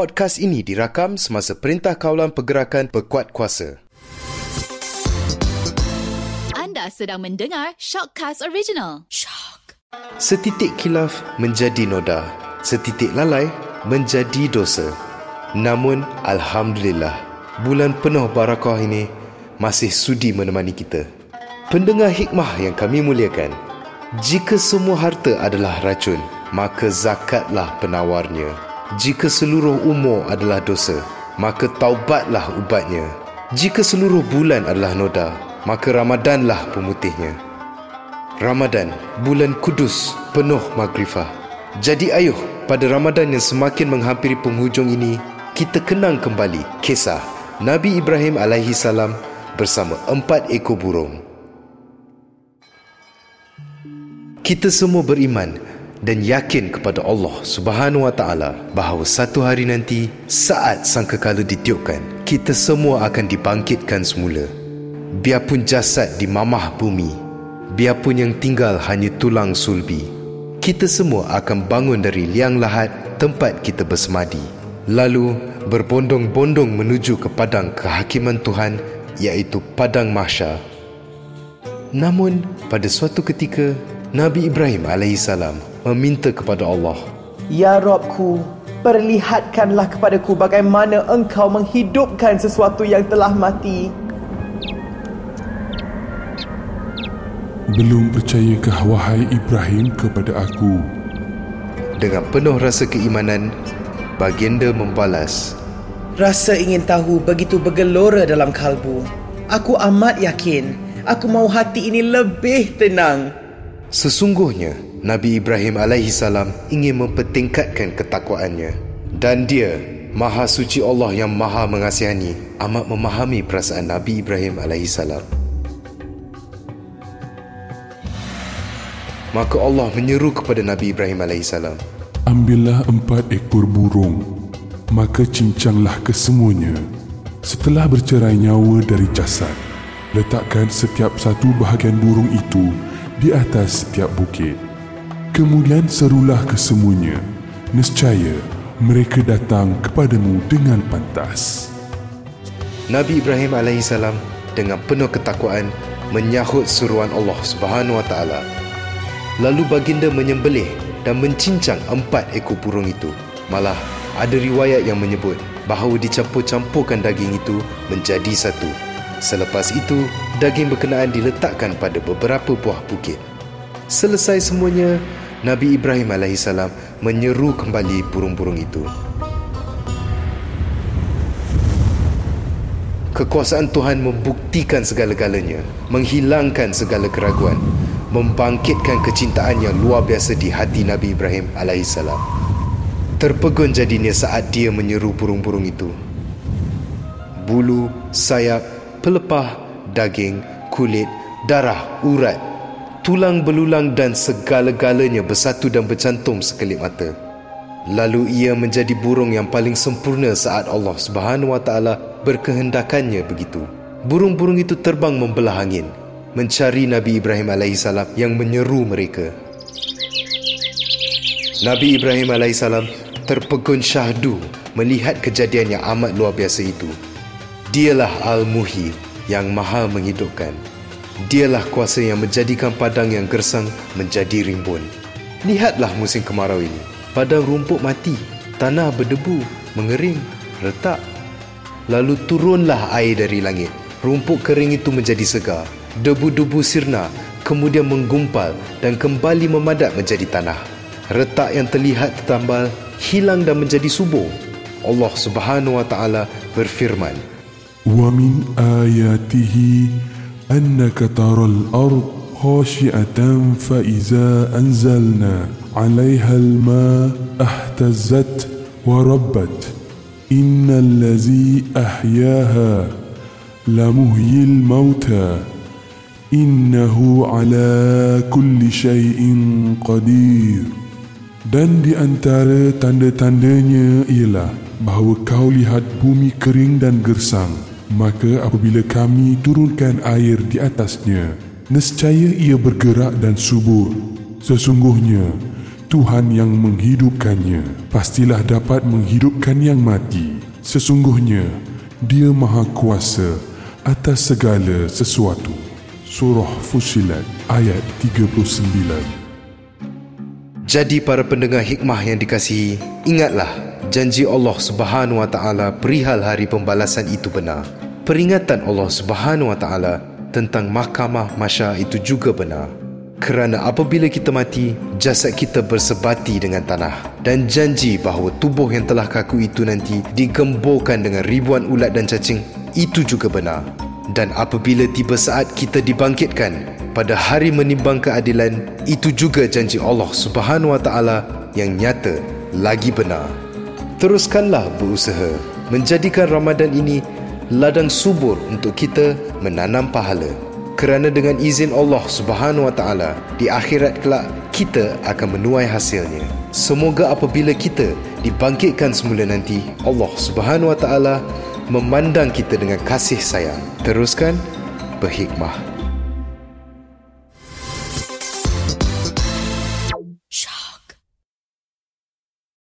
Podcast ini dirakam semasa Perintah Kawalan Pergerakan Pekuat Kuasa. Anda sedang mendengar Shockcast Original. Shock. Setitik kilaf menjadi noda, setitik lalai menjadi dosa. Namun, Alhamdulillah, bulan penuh barakah ini masih sudi menemani kita. Pendengar hikmah yang kami muliakan, jika semua harta adalah racun, maka zakatlah penawarnya. Jika seluruh umur adalah dosa, maka taubatlah ubatnya. Jika seluruh bulan adalah noda, maka Ramadanlah pemutihnya. Ramadan, bulan kudus, penuh magrifah. Jadi ayuh, pada Ramadan yang semakin menghampiri penghujung ini, kita kenang kembali kisah Nabi Ibrahim alaihi salam bersama empat ekor burung. Kita semua beriman dan yakin kepada Allah Subhanahu Wa Taala bahawa satu hari nanti saat sangkakala ditiupkan kita semua akan dibangkitkan semula. Biarpun jasad di mamah bumi biarpun yang tinggal hanya tulang sulbi kita semua akan bangun dari liang lahat tempat kita bersemadi. Lalu berbondong-bondong menuju ke padang kehakiman Tuhan iaitu padang mahsyar. Namun pada suatu ketika Nabi Ibrahim alaihissalam meminta kepada Allah, Ya Robku, perlihatkanlah kepadaku bagaimana engkau menghidupkan sesuatu yang telah mati. Belum percayakah wahai Ibrahim kepada aku? Dengan penuh rasa keimanan, baginda membalas, Rasa ingin tahu begitu bergelora dalam kalbu. Aku amat yakin, aku mahu hati ini lebih tenang. Sesungguhnya Nabi Ibrahim alaihi salam ingin mempertingkatkan ketakwaannya dan dia Maha suci Allah yang Maha mengasihani amat memahami perasaan Nabi Ibrahim alaihi salam. Maka Allah menyeru kepada Nabi Ibrahim alaihi salam, Ambillah empat ekor burung, maka cincanglah kesemuanya. Setelah bercerai nyawa dari jasad, letakkan setiap satu bahagian burung itu di atas setiap bukit. Kemudian serulah kesemuanya. Nescaya mereka datang kepadamu dengan pantas. Nabi Ibrahim salam dengan penuh ketakwaan menyahut suruhan Allah Subhanahu wa taala. Lalu baginda menyembelih dan mencincang empat ekor burung itu. Malah ada riwayat yang menyebut bahawa dicampur-campurkan daging itu menjadi satu. Selepas itu, daging berkenaan diletakkan pada beberapa buah bukit. Selesai semuanya, Nabi Ibrahim AS menyeru kembali burung-burung itu. Kekuasaan Tuhan membuktikan segala-galanya, menghilangkan segala keraguan, membangkitkan kecintaan yang luar biasa di hati Nabi Ibrahim AS. Terpegun jadinya saat dia menyeru burung-burung itu. Bulu, sayap, pelepah, daging, kulit, darah, urat, tulang belulang dan segala-galanya bersatu dan bercantum sekelip mata. Lalu ia menjadi burung yang paling sempurna saat Allah Subhanahu Wa Taala berkehendakannya begitu. Burung-burung itu terbang membelah angin, mencari Nabi Ibrahim alaihissalam yang menyeru mereka. Nabi Ibrahim alaihissalam terpegun syahdu melihat kejadian yang amat luar biasa itu. Dialah Al-Muhi yang maha menghidupkan. Dialah kuasa yang menjadikan padang yang gersang menjadi rimbun. Lihatlah musim kemarau ini. Padang rumput mati, tanah berdebu, mengering, retak. Lalu turunlah air dari langit. Rumput kering itu menjadi segar. Debu-debu sirna kemudian menggumpal dan kembali memadat menjadi tanah. Retak yang terlihat tertambal hilang dan menjadi subur. Allah Subhanahu wa taala berfirman, ومن آياته أنك ترى الأرض خاشعة فإذا أنزلنا عليها الماء اهتزت وربت. إن الذي أحياها لمحيي الموتى. إنه على كل شيء قدير. Dan di antara tanda-tandanya ialah bahawa kau lihat bumi kering dan gersang. Maka apabila kami turunkan air di atasnya, nescaya ia bergerak dan subur. Sesungguhnya, Tuhan yang menghidupkannya pastilah dapat menghidupkan yang mati. Sesungguhnya dia maha kuasa atas segala sesuatu. Surah Fusilat ayat 39 Jadi para pendengar hikmah yang dikasihi, ingatlah janji Allah Subhanahu Wa Taala perihal hari pembalasan itu benar. Peringatan Allah Subhanahu Wa Taala tentang mahkamah masya itu juga benar. Kerana apabila kita mati, jasad kita bersebati dengan tanah dan janji bahawa tubuh yang telah kaku itu nanti digemburkan dengan ribuan ulat dan cacing itu juga benar. Dan apabila tiba saat kita dibangkitkan pada hari menimbang keadilan, itu juga janji Allah Subhanahu Wa Taala yang nyata lagi benar. Teruskanlah berusaha menjadikan Ramadan ini ladang subur untuk kita menanam pahala kerana dengan izin Allah Subhanahu Wa Taala di akhirat kelak kita akan menuai hasilnya. Semoga apabila kita dibangkitkan semula nanti Allah Subhanahu Wa Taala memandang kita dengan kasih sayang. Teruskan berhikmah.